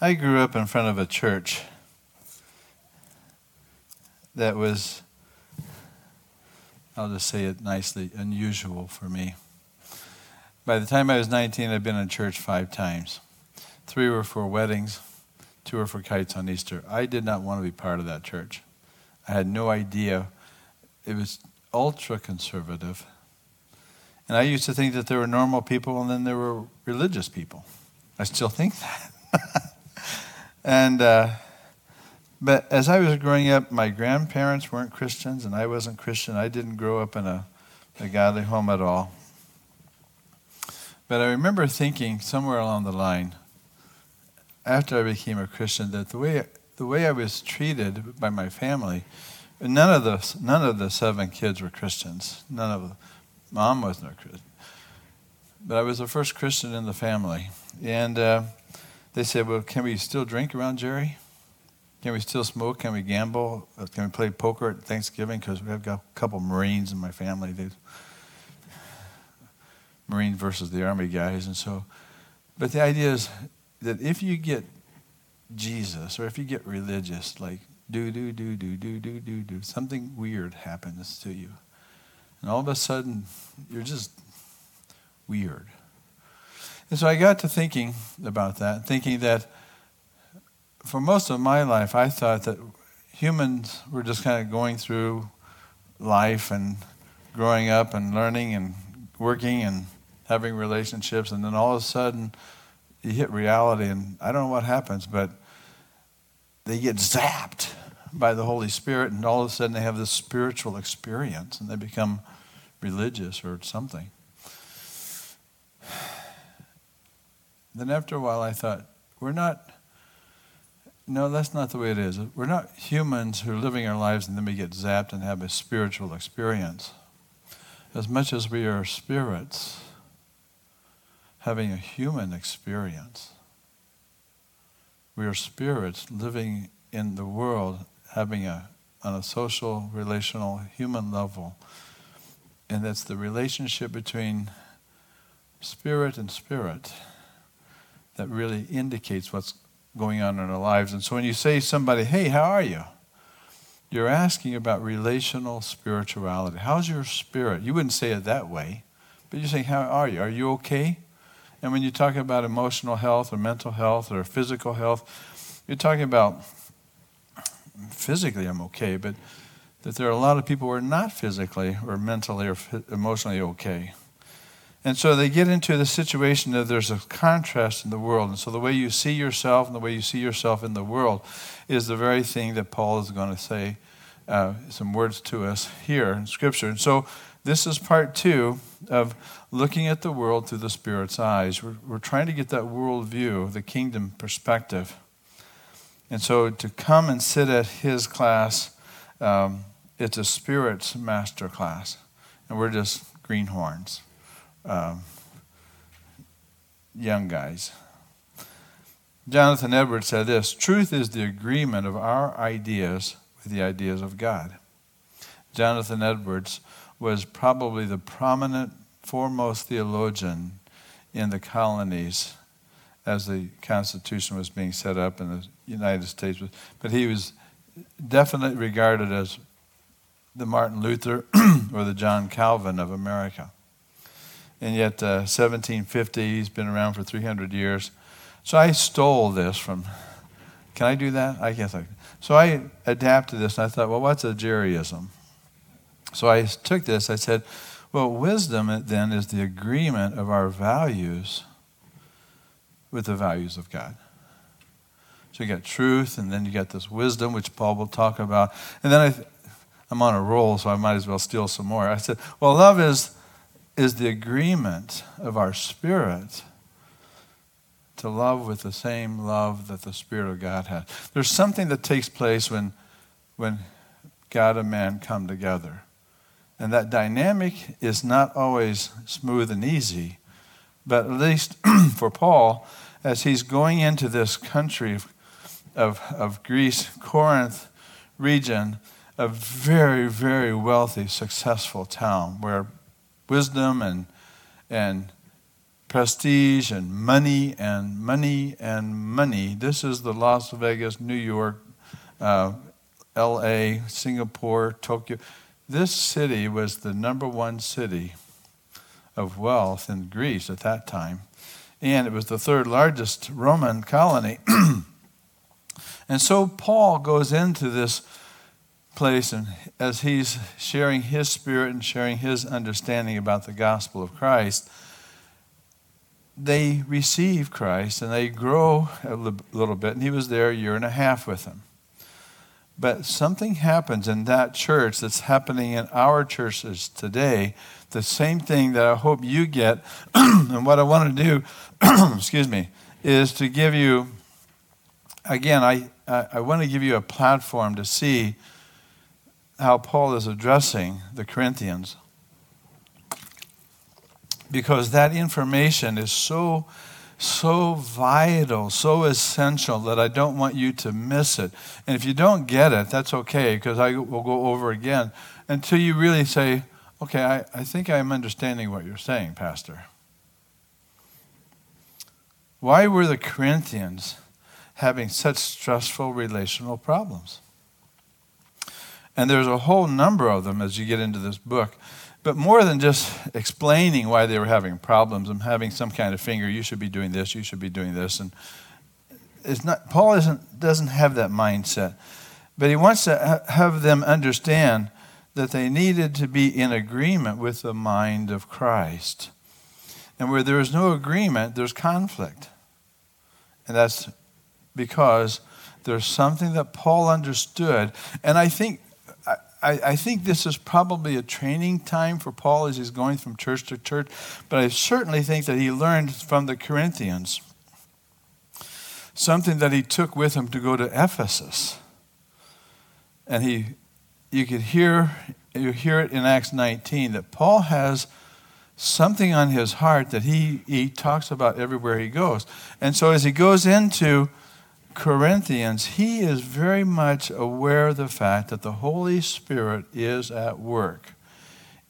I grew up in front of a church that was, I'll just say it nicely, unusual for me. By the time I was 19, I'd been in church five times. Three were for weddings, two were for kites on Easter. I did not want to be part of that church. I had no idea. It was ultra conservative. And I used to think that there were normal people and then there were religious people. I still think that. and, uh, but as I was growing up, my grandparents weren't Christians and I wasn't Christian. I didn't grow up in a, a godly home at all. But I remember thinking somewhere along the line, after I became a Christian, that the way, the way I was treated by my family, none of the, none of the seven kids were Christians. None of them. Mom wasn't a Christian. But I was the first Christian in the family. And uh, they said, Well, can we still drink around Jerry? Can we still smoke? Can we gamble? Uh, can we play poker at Thanksgiving? Because we have got a couple Marines in my family. They, Marine versus the Army guys. And so, but the idea is that if you get Jesus or if you get religious, like do, do, do, do, do, do, do, do, something weird happens to you. And all of a sudden, you're just weird. And so I got to thinking about that, thinking that for most of my life, I thought that humans were just kind of going through life and growing up and learning and working and having relationships, and then all of a sudden you hit reality, and I don't know what happens, but they get zapped by the Holy Spirit, and all of a sudden they have this spiritual experience, and they become religious or something. Then after a while, I thought, we're not. No, that's not the way it is. We're not humans who are living our lives and then we get zapped and have a spiritual experience. As much as we are spirits, having a human experience. We are spirits living in the world, having a on a social, relational, human level. And that's the relationship between spirit and spirit that really indicates what's going on in our lives. And so when you say somebody, hey, how are you? You're asking about relational spirituality. How's your spirit? You wouldn't say it that way, but you're saying, how are you? Are you okay? And when you talk about emotional health or mental health or physical health, you're talking about physically I'm okay, but that there are a lot of people who are not physically or mentally or emotionally okay. And so they get into the situation that there's a contrast in the world. And so the way you see yourself and the way you see yourself in the world is the very thing that Paul is going to say uh, some words to us here in Scripture. And so this is part two of looking at the world through the Spirit's eyes. We're, we're trying to get that world view, the kingdom perspective. And so to come and sit at his class, um, it's a Spirit's master class. And we're just greenhorns, um, young guys. Jonathan Edwards said this Truth is the agreement of our ideas with the ideas of God. Jonathan Edwards was probably the prominent, foremost theologian in the colonies as the Constitution was being set up in the United States. But he was definitely regarded as the Martin Luther or the John Calvin of America. And yet, uh, 1750, he's been around for 300 years. So I stole this from. Can I do that? I guess I. So I adapted this, and I thought, well, what's a Jerryism? So I took this, I said, well, wisdom then is the agreement of our values with the values of God. So you got truth, and then you got this wisdom, which Paul will talk about. And then I, I'm on a roll, so I might as well steal some more. I said, well, love is, is the agreement of our spirit to love with the same love that the Spirit of God has. There's something that takes place when, when God and man come together. And that dynamic is not always smooth and easy. But at least for Paul, as he's going into this country of, of, of Greece, Corinth region, a very, very wealthy, successful town where wisdom and, and prestige and money and money and money. This is the Las Vegas, New York, uh, LA, Singapore, Tokyo. This city was the number one city of wealth in Greece at that time. And it was the third largest Roman colony. and so Paul goes into this place and as he's sharing his spirit and sharing his understanding about the gospel of Christ, they receive Christ and they grow a little bit. And he was there a year and a half with them. But something happens in that church that's happening in our churches today. The same thing that I hope you get. and what I want to do, excuse me, is to give you, again, I, I, I want to give you a platform to see how Paul is addressing the Corinthians. Because that information is so so vital, so essential that I don't want you to miss it. And if you don't get it, that's okay, because I will go over again until you really say, okay, I, I think I'm understanding what you're saying, Pastor. Why were the Corinthians having such stressful relational problems? And there's a whole number of them as you get into this book. But more than just explaining why they were having problems and having some kind of finger, you should be doing this, you should be doing this. And it's not, Paul isn't, doesn't have that mindset. But he wants to have them understand that they needed to be in agreement with the mind of Christ. And where there is no agreement, there's conflict. And that's because there's something that Paul understood. And I think I, I think this is probably a training time for Paul as he's going from church to church, but I certainly think that he learned from the Corinthians something that he took with him to go to Ephesus. And he, you could hear, you hear it in Acts 19 that Paul has something on his heart that he, he talks about everywhere he goes. And so as he goes into Corinthians, he is very much aware of the fact that the Holy Spirit is at work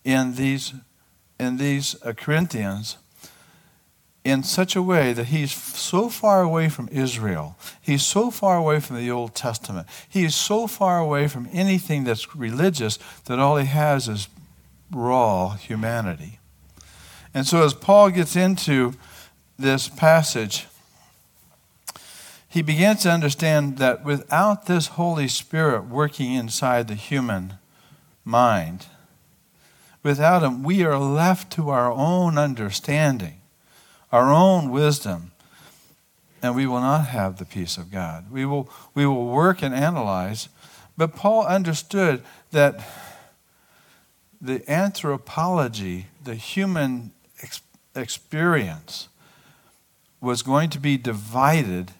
in these, in these uh, Corinthians in such a way that he's so far away from Israel. He's so far away from the Old Testament. He is so far away from anything that's religious that all he has is raw humanity. And so as Paul gets into this passage, he begins to understand that without this Holy Spirit working inside the human mind, without him, we are left to our own understanding, our own wisdom, and we will not have the peace of God. We will, we will work and analyze. But Paul understood that the anthropology, the human ex- experience, was going to be divided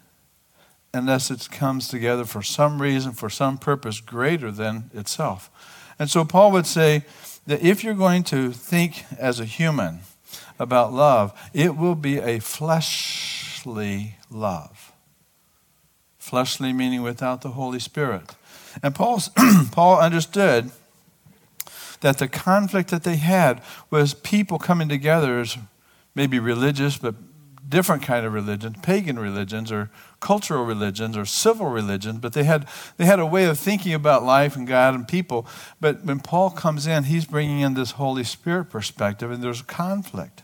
unless it comes together for some reason, for some purpose greater than itself. And so Paul would say that if you're going to think as a human about love, it will be a fleshly love. Fleshly meaning without the Holy Spirit. And Paul's, Paul understood that the conflict that they had was people coming together as maybe religious, but different kind of religions, pagan religions or cultural religions or civil religions, but they had, they had a way of thinking about life and God and people. But when Paul comes in, he's bringing in this Holy Spirit perspective, and there's conflict.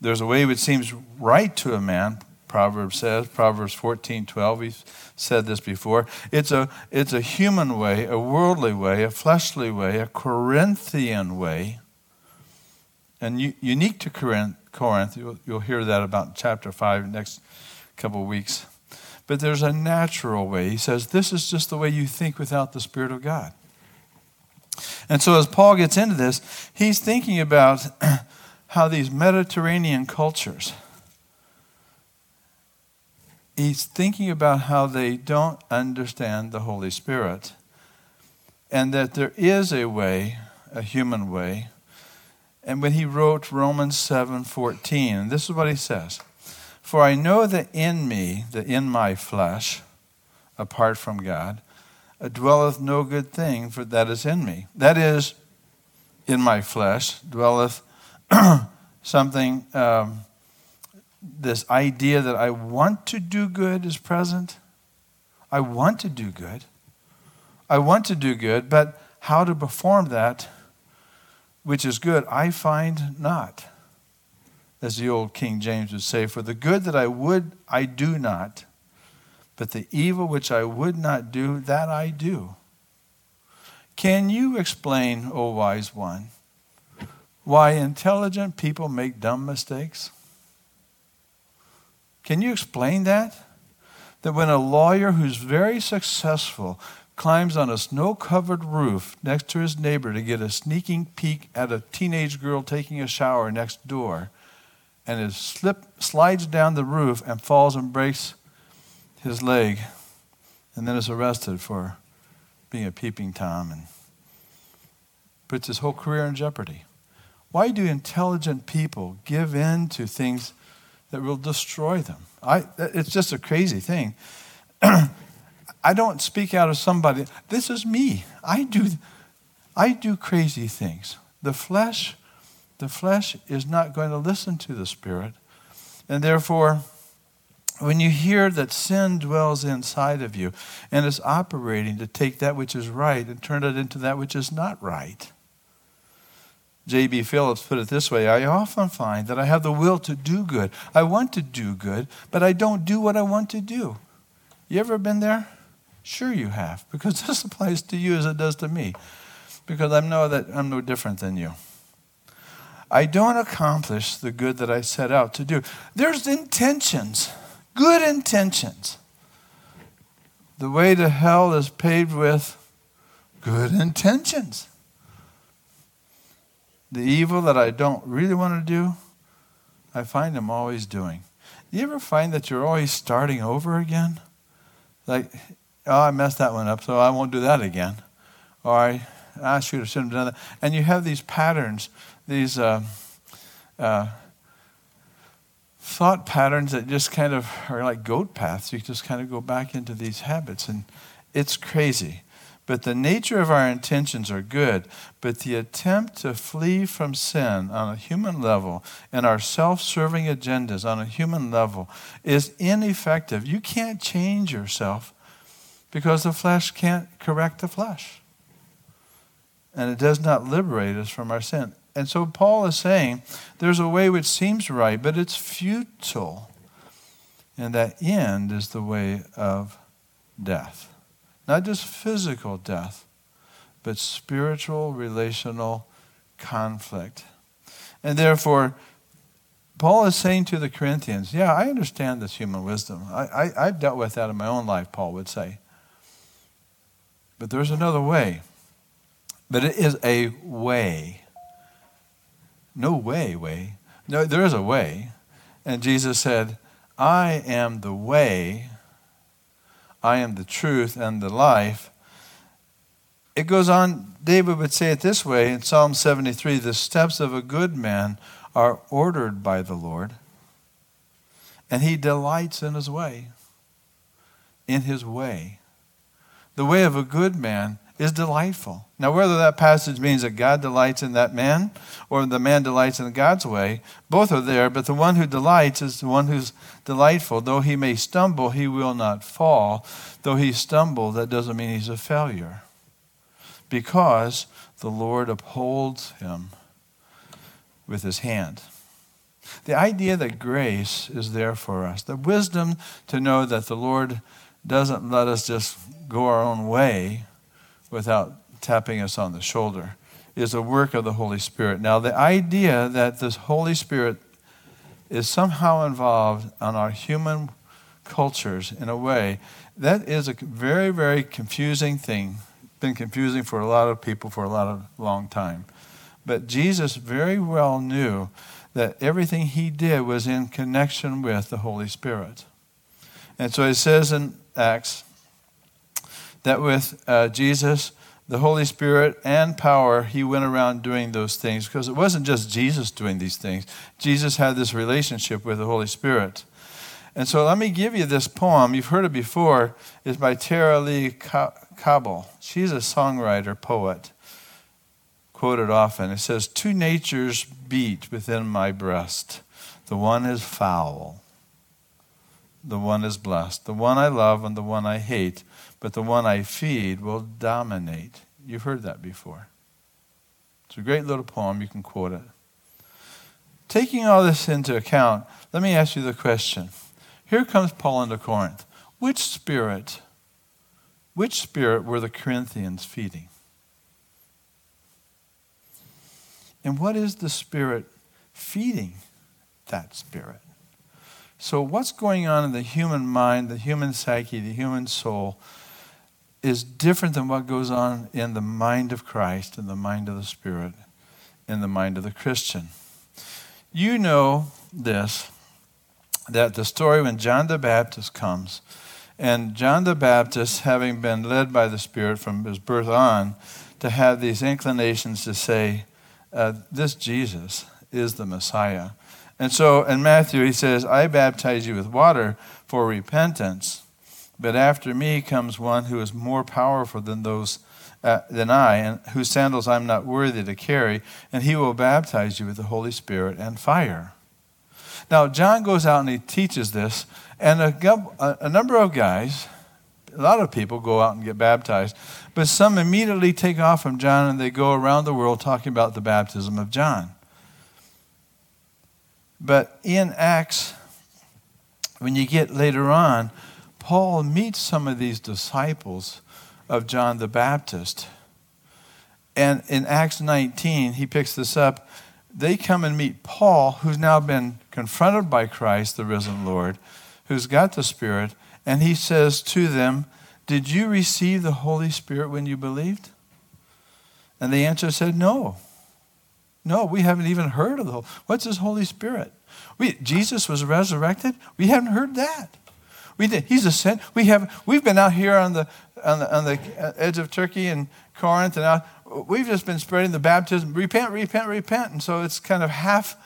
There's a way which seems right to a man, Proverbs says, Proverbs 14, 12, we've said this before. It's a, it's a human way, a worldly way, a fleshly way, a Corinthian way. And unique to Corinth, Corinth. You'll, you'll hear that about chapter 5 next couple of weeks. But there's a natural way. He says, This is just the way you think without the Spirit of God. And so as Paul gets into this, he's thinking about how these Mediterranean cultures, he's thinking about how they don't understand the Holy Spirit and that there is a way, a human way, and when he wrote Romans 7:14, and this is what he says: "For I know that in me, that in my flesh, apart from God, dwelleth no good thing, for that is in me. That is, in my flesh dwelleth something, um, this idea that I want to do good is present. I want to do good. I want to do good, but how to perform that, which is good, I find not. As the old King James would say, For the good that I would, I do not, but the evil which I would not do, that I do. Can you explain, O wise one, why intelligent people make dumb mistakes? Can you explain that? That when a lawyer who's very successful climbs on a snow covered roof next to his neighbor to get a sneaking peek at a teenage girl taking a shower next door, and his slip slides down the roof and falls and breaks his leg, and then is arrested for being a peeping Tom and puts his whole career in jeopardy. Why do intelligent people give in to things that will destroy them? I, it's just a crazy thing. I don't speak out of somebody. This is me. I do, I do crazy things. The flesh, the flesh is not going to listen to the spirit, and therefore, when you hear that sin dwells inside of you and is operating to take that which is right and turn it into that which is not right, J.B. Phillips put it this way I often find that I have the will to do good. I want to do good, but I don't do what I want to do. You ever been there? Sure, you have, because this applies to you as it does to me, because I know that I'm no different than you. I don't accomplish the good that I set out to do. There's intentions, good intentions. The way to hell is paved with good intentions the evil that I don't really want to do, I find I'm always doing. You ever find that you're always starting over again? Like, oh, I messed that one up, so I won't do that again. Or I, I should have, shouldn't done that. And you have these patterns, these uh, uh, thought patterns that just kind of are like goat paths. You just kind of go back into these habits, and it's crazy. But the nature of our intentions are good. But the attempt to flee from sin on a human level and our self serving agendas on a human level is ineffective. You can't change yourself because the flesh can't correct the flesh. And it does not liberate us from our sin. And so Paul is saying there's a way which seems right, but it's futile. And that end is the way of death. Not just physical death, but spiritual, relational conflict. And therefore, Paul is saying to the Corinthians, Yeah, I understand this human wisdom. I, I, have dealt with that in my own life, Paul would say. But there's another way. But it is a way. No way, way. No, there is a way. And Jesus said, I am the way, I am the truth and the life. It goes on, David would say it this way in Psalm 73 the steps of a good man are ordered by the Lord, and he delights in his way. In his way. The way of a good man is delightful. Now, whether that passage means that God delights in that man or the man delights in God's way, both are there, but the one who delights is the one who's delightful. Though he may stumble, he will not fall. Though he stumble, that doesn't mean he's a failure because the Lord upholds him with his hand. The idea that grace is there for us, the wisdom to know that the Lord doesn't let us just go our own way without tapping us on the shoulder is a work of the Holy Spirit. Now, the idea that this Holy Spirit is somehow involved on our human cultures in a way, that is a very, very confusing thing. Been confusing for a lot of people for a lot of long time. But Jesus very well knew that everything he did was in connection with the Holy Spirit. And so it says in Acts that with uh, Jesus, the Holy Spirit, and power, he went around doing those things because it wasn't just Jesus doing these things. Jesus had this relationship with the Holy Spirit. And so let me give you this poem. You've heard it before. It's by Tara Lee Kabel. She's a songwriter, poet. quoted often. It says, Two natures beat within my breast. The one is foul, the one is blessed. The one I love and the one I hate, but the one I feed will dominate. You've heard that before. It's a great little poem. You can quote it. Taking all this into account, let me ask you the question. Here comes Paul into Corinth. Which spirit, which spirit were the Corinthians feeding? And what is the spirit feeding that spirit? So, what's going on in the human mind, the human psyche, the human soul is different than what goes on in the mind of Christ, in the mind of the Spirit, in the mind of the Christian. You know this that the story when John the Baptist comes, and John the Baptist, having been led by the Spirit from his birth on, to have these inclinations to say, uh, This Jesus is the Messiah. And so in Matthew, he says, I baptize you with water for repentance, but after me comes one who is more powerful than those. Uh, than I, and whose sandals I'm not worthy to carry, and he will baptize you with the Holy Spirit and fire. Now, John goes out and he teaches this, and a, a number of guys, a lot of people go out and get baptized, but some immediately take off from John and they go around the world talking about the baptism of John. But in Acts, when you get later on, Paul meets some of these disciples of John the Baptist. And in Acts 19, he picks this up they come and meet Paul, who's now been confronted by Christ, the risen Lord, who's got the Spirit, and he says to them, Did you receive the Holy Spirit when you believed? And the answer said, No. No, we haven't even heard of the Holy What's this Holy Spirit? We, Jesus was resurrected. We haven't heard that. We did, he's ascended. We have, we've been out here on the, on the, on the edge of Turkey and Corinth and out, we've just been spreading the baptism repent, repent, repent. And so it's kind of half,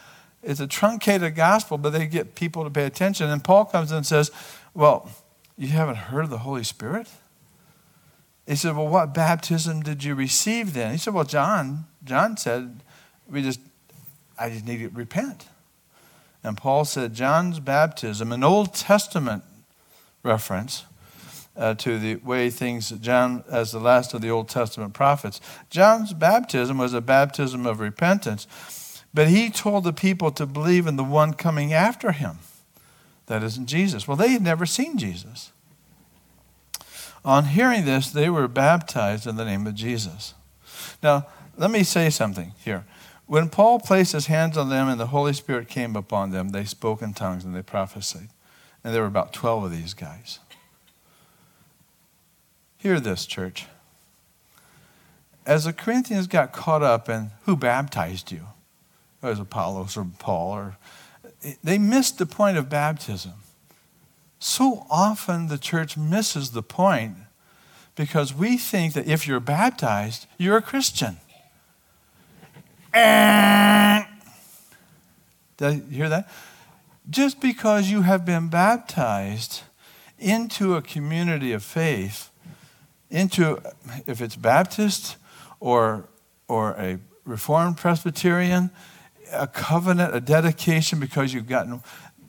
it's a truncated gospel, but they get people to pay attention. And Paul comes in and says, Well, you haven't heard of the Holy Spirit? He said, Well, what baptism did you receive then? He said, Well, John, John said, We just, I just need to repent. And Paul said, John's baptism, an Old Testament reference, uh, to the way things, John, as the last of the Old Testament prophets. John's baptism was a baptism of repentance, but he told the people to believe in the one coming after him. That isn't Jesus. Well, they had never seen Jesus. On hearing this, they were baptized in the name of Jesus. Now, let me say something here. When Paul placed his hands on them and the Holy Spirit came upon them, they spoke in tongues and they prophesied. And there were about 12 of these guys. Hear this, church. As the Corinthians got caught up in who baptized you, it was Apollos or Paul, or they missed the point of baptism. So often the church misses the point because we think that if you're baptized, you're a Christian. And did you hear that? Just because you have been baptized into a community of faith into, if it's Baptist or, or a Reformed Presbyterian, a covenant, a dedication because you've gotten.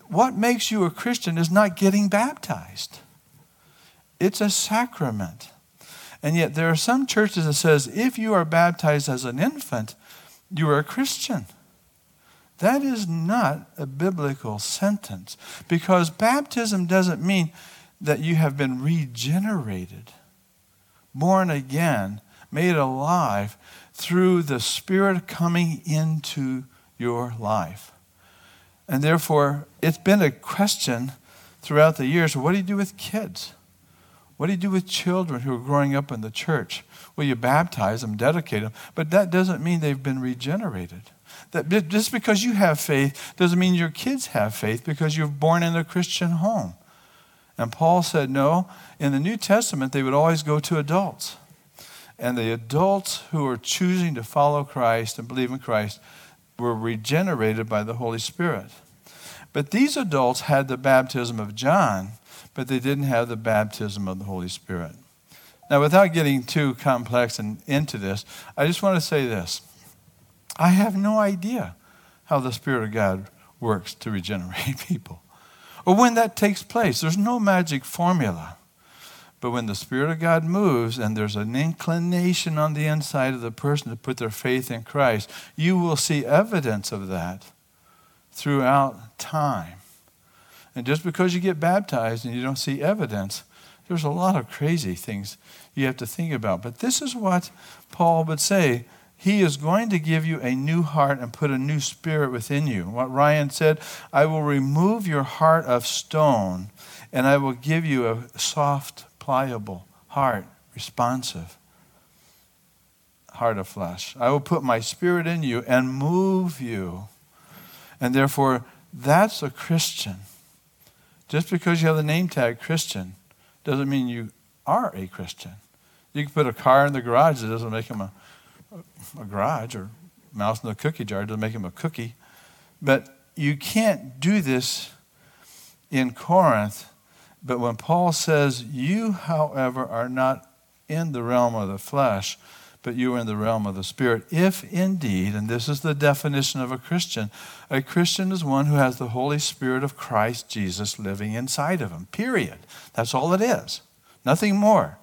What makes you a Christian is not getting baptized. It's a sacrament. And yet there are some churches that says if you are baptized as an infant, you are a Christian. That is not a biblical sentence because baptism doesn't mean that you have been regenerated born again, made alive through the Spirit coming into your life. And therefore, it's been a question throughout the years what do you do with kids? What do you do with children who are growing up in the church? Well, you baptize them, dedicate them, but that doesn't mean they've been regenerated. That just because you have faith doesn't mean your kids have faith because you're born in a Christian home. And Paul said, no, in the New Testament, they would always go to adults. And the adults who were choosing to follow Christ and believe in Christ were regenerated by the Holy Spirit. But these adults had the baptism of John, but they didn't have the baptism of the Holy Spirit. Now, without getting too complex and into this, I just want to say this. I have no idea how the Spirit of God works to regenerate people or when that takes place. There's no magic formula. But when the Spirit of God moves and there's an inclination on the inside of the person to put their faith in Christ, you will see evidence of that throughout time. And just because you get baptized and you don't see evidence, there's a lot of crazy things you have to think about. But this is what Paul would say he is going to give you a new heart and put a new spirit within you. What Ryan said, I will remove your heart of stone and I will give you a soft, pliable heart, responsive heart of flesh. I will put my spirit in you and move you. And therefore, that's a Christian. Just because you have the name tag Christian doesn't mean you are a Christian. You can put a car in the garage, it doesn't make him a a garage or mouse in the cookie jar doesn't make him a cookie. But you can't do this in Corinth. But when Paul says, You, however, are not in the realm of the flesh, but you are in the realm of the Spirit, if indeed, and this is the definition of a Christian, a Christian is one who has the Holy Spirit of Christ Jesus living inside of him, period. That's all it is. Nothing more.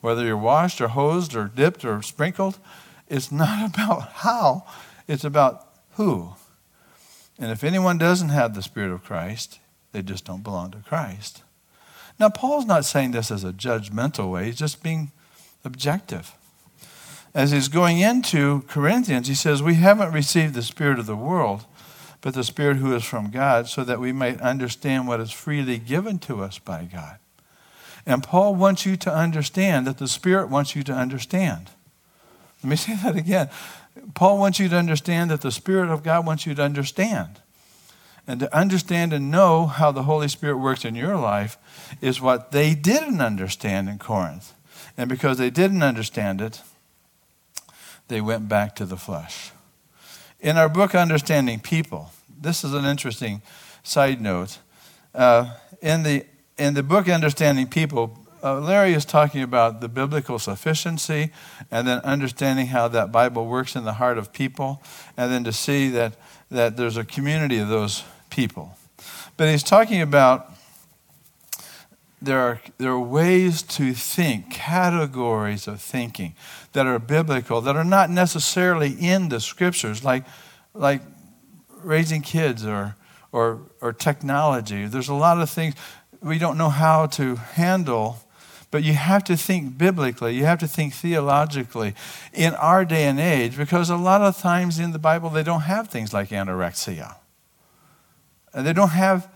Whether you're washed or hosed or dipped or sprinkled, it's not about how, it's about who. And if anyone doesn't have the Spirit of Christ, they just don't belong to Christ. Now, Paul's not saying this as a judgmental way, he's just being objective. As he's going into Corinthians, he says, We haven't received the Spirit of the world, but the Spirit who is from God, so that we might understand what is freely given to us by God. And Paul wants you to understand that the Spirit wants you to understand. Let me say that again. Paul wants you to understand that the Spirit of God wants you to understand. And to understand and know how the Holy Spirit works in your life is what they didn't understand in Corinth. And because they didn't understand it, they went back to the flesh. In our book, Understanding People, this is an interesting side note. Uh, in, the, in the book, Understanding People, uh, Larry is talking about the biblical sufficiency and then understanding how that Bible works in the heart of people, and then to see that, that there's a community of those people. But he's talking about there are, there are ways to think, categories of thinking that are biblical, that are not necessarily in the scriptures, like, like raising kids or, or, or technology. There's a lot of things we don't know how to handle but you have to think biblically, you have to think theologically in our day and age because a lot of times in the Bible they don't have things like anorexia. They don't have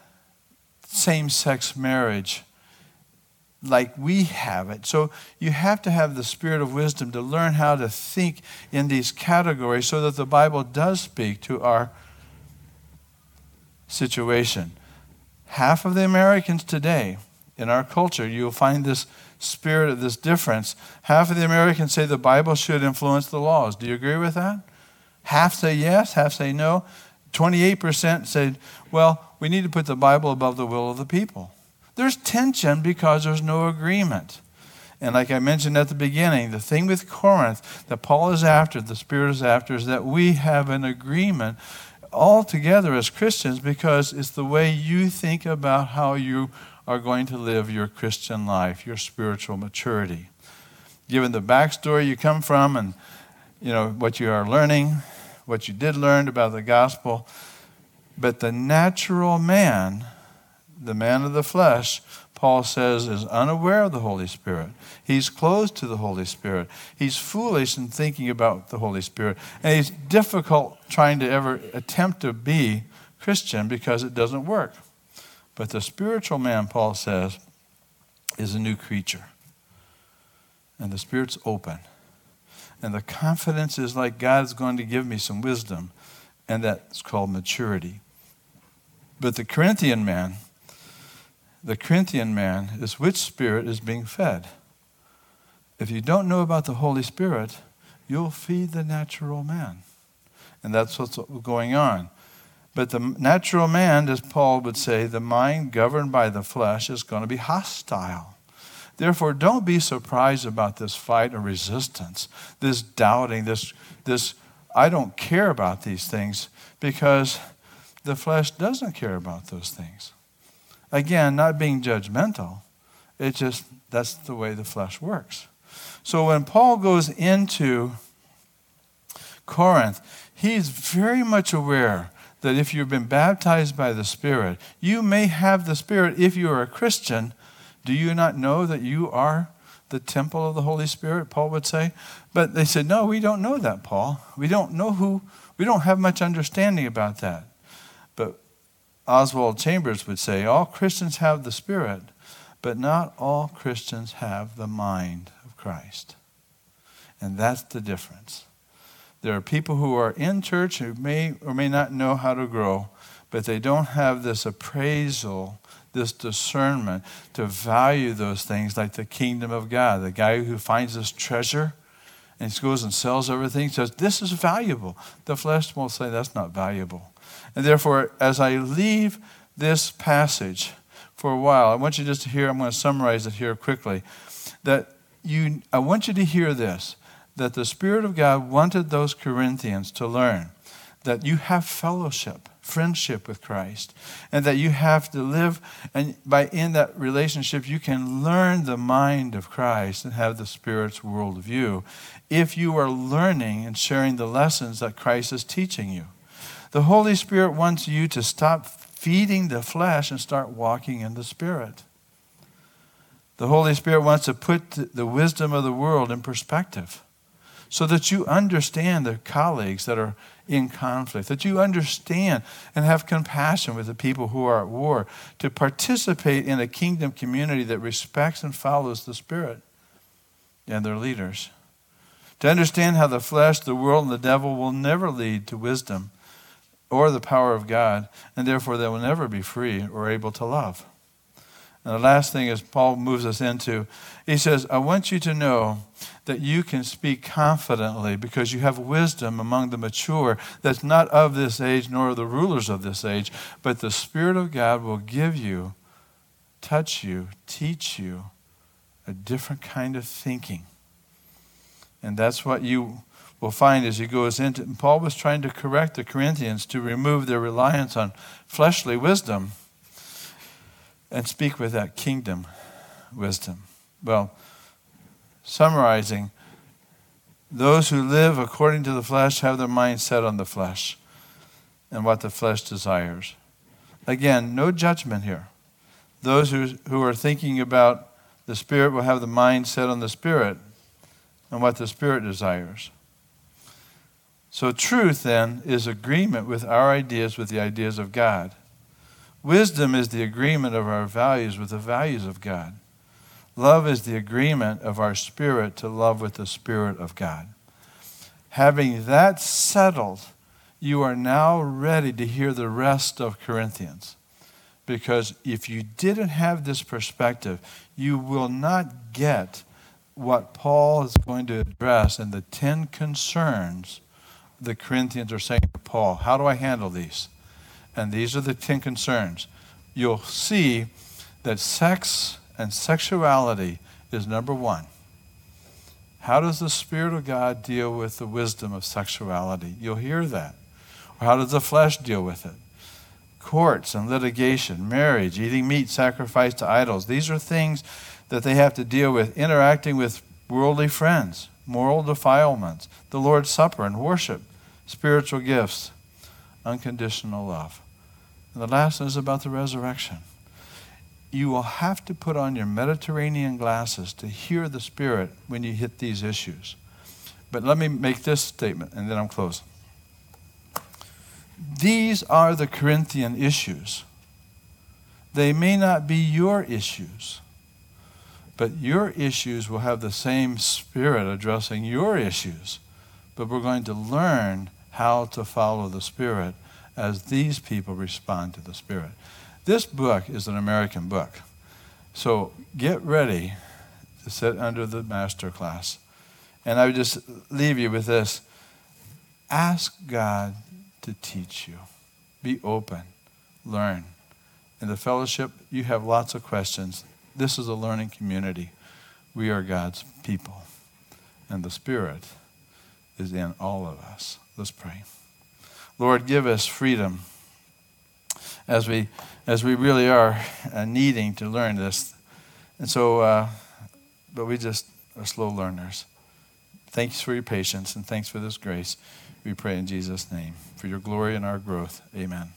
same sex marriage like we have it. So you have to have the spirit of wisdom to learn how to think in these categories so that the Bible does speak to our situation. Half of the Americans today in our culture, you'll find this spirit of this difference. Half of the Americans say the Bible should influence the laws. Do you agree with that? Half say yes, half say no. 28% said, well, we need to put the Bible above the will of the people. There's tension because there's no agreement. And like I mentioned at the beginning, the thing with Corinth that Paul is after, the Spirit is after, is that we have an agreement all together as Christians because it's the way you think about how you are going to live your Christian life, your spiritual maturity. Given the backstory you come from and you know what you are learning, what you did learn about the gospel, but the natural man, the man of the flesh, Paul says, is unaware of the Holy Spirit. He's closed to the Holy Spirit. He's foolish in thinking about the Holy Spirit. And he's difficult trying to ever attempt to be Christian because it doesn't work. But the spiritual man, Paul says, is a new creature. And the Spirit's open. And the confidence is like God's going to give me some wisdom. And that's called maturity. But the Corinthian man, the Corinthian man is which spirit is being fed. If you don't know about the Holy Spirit, you'll feed the natural man. And that's what's going on. But the natural man, as Paul would say, the mind governed by the flesh is going to be hostile. Therefore, don't be surprised about this fight or resistance, this doubting, this, this I don't care about these things because the flesh doesn't care about those things. Again, not being judgmental, it just, that's the way the flesh works. So when Paul goes into Corinth, he's very much aware that if you've been baptized by the Spirit, you may have the Spirit if you are a Christian. Do you not know that you are the temple of the Holy Spirit? Paul would say. But they said, No, we don't know that, Paul. We don't know who, we don't have much understanding about that. Oswald Chambers would say, All Christians have the Spirit, but not all Christians have the mind of Christ. And that's the difference. There are people who are in church who may or may not know how to grow, but they don't have this appraisal, this discernment to value those things like the kingdom of God. The guy who finds this treasure and he goes and sells everything says, This is valuable. The flesh will say, That's not valuable. And therefore, as I leave this passage for a while, I want you just to hear, I'm going to summarize it here quickly, that you, I want you to hear this that the Spirit of God wanted those Corinthians to learn that you have fellowship, friendship with Christ, and that you have to live, and by in that relationship, you can learn the mind of Christ and have the Spirit's worldview if you are learning and sharing the lessons that Christ is teaching you. The Holy Spirit wants you to stop feeding the flesh and start walking in the Spirit. The Holy Spirit wants to put the wisdom of the world in perspective so that you understand the colleagues that are in conflict, that you understand and have compassion with the people who are at war, to participate in a kingdom community that respects and follows the Spirit and their leaders. To understand how the flesh, the world, and the devil will never lead to wisdom or the power of God, and therefore they will never be free or able to love. And the last thing is Paul moves us into, he says, I want you to know that you can speak confidently because you have wisdom among the mature that's not of this age nor of the rulers of this age, but the Spirit of God will give you, touch you, teach you a different kind of thinking. And that's what you will find as he goes into Paul was trying to correct the Corinthians to remove their reliance on fleshly wisdom and speak with that kingdom wisdom. Well, summarizing, those who live according to the flesh have their mind set on the flesh and what the flesh desires. Again, no judgment here. Those who, who are thinking about the Spirit will have the mind set on the Spirit and what the Spirit desires. So, truth then is agreement with our ideas with the ideas of God. Wisdom is the agreement of our values with the values of God. Love is the agreement of our spirit to love with the Spirit of God. Having that settled, you are now ready to hear the rest of Corinthians. Because if you didn't have this perspective, you will not get what Paul is going to address in the 10 concerns the Corinthians are saying to Paul. How do I handle these? And these are the 10 concerns. You'll see that sex and sexuality is number one. How does the Spirit of God deal with the wisdom of sexuality? You'll hear that. Or how does the flesh deal with it? Courts and litigation, marriage, eating meat sacrificed to idols. These are things that they have to deal with. Interacting with worldly friends, moral defilements, the Lord's Supper and worship, spiritual gifts, unconditional love. And the last is about the resurrection. You will have to put on your Mediterranean glasses to hear the Spirit when you hit these issues. But let me make this statement, and then I'm closing. These are the Corinthian issues. They may not be your issues, but your issues will have the same spirit addressing your issues. But we're going to learn how to follow the Spirit as these people respond to the Spirit. This book is an American book. So get ready to sit under the master class. And I would just leave you with this ask God to teach you, be open, learn. In the fellowship, you have lots of questions. This is a learning community. We are God's people, and the Spirit is in all of us. Let's pray. Lord, give us freedom as we, as we really are uh, needing to learn this. And so, uh, but we just are slow learners. Thanks for your patience and thanks for this grace. We pray in Jesus' name for your glory and our growth. Amen.